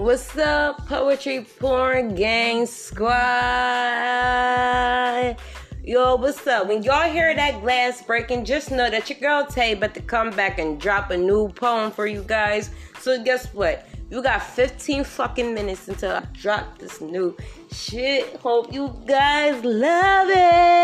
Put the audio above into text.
What's up, Poetry Porn Gang Squad? Yo, what's up? When y'all hear that glass breaking, just know that your girl Tay about to come back and drop a new poem for you guys. So guess what? You got 15 fucking minutes until I drop this new shit. Hope you guys love it.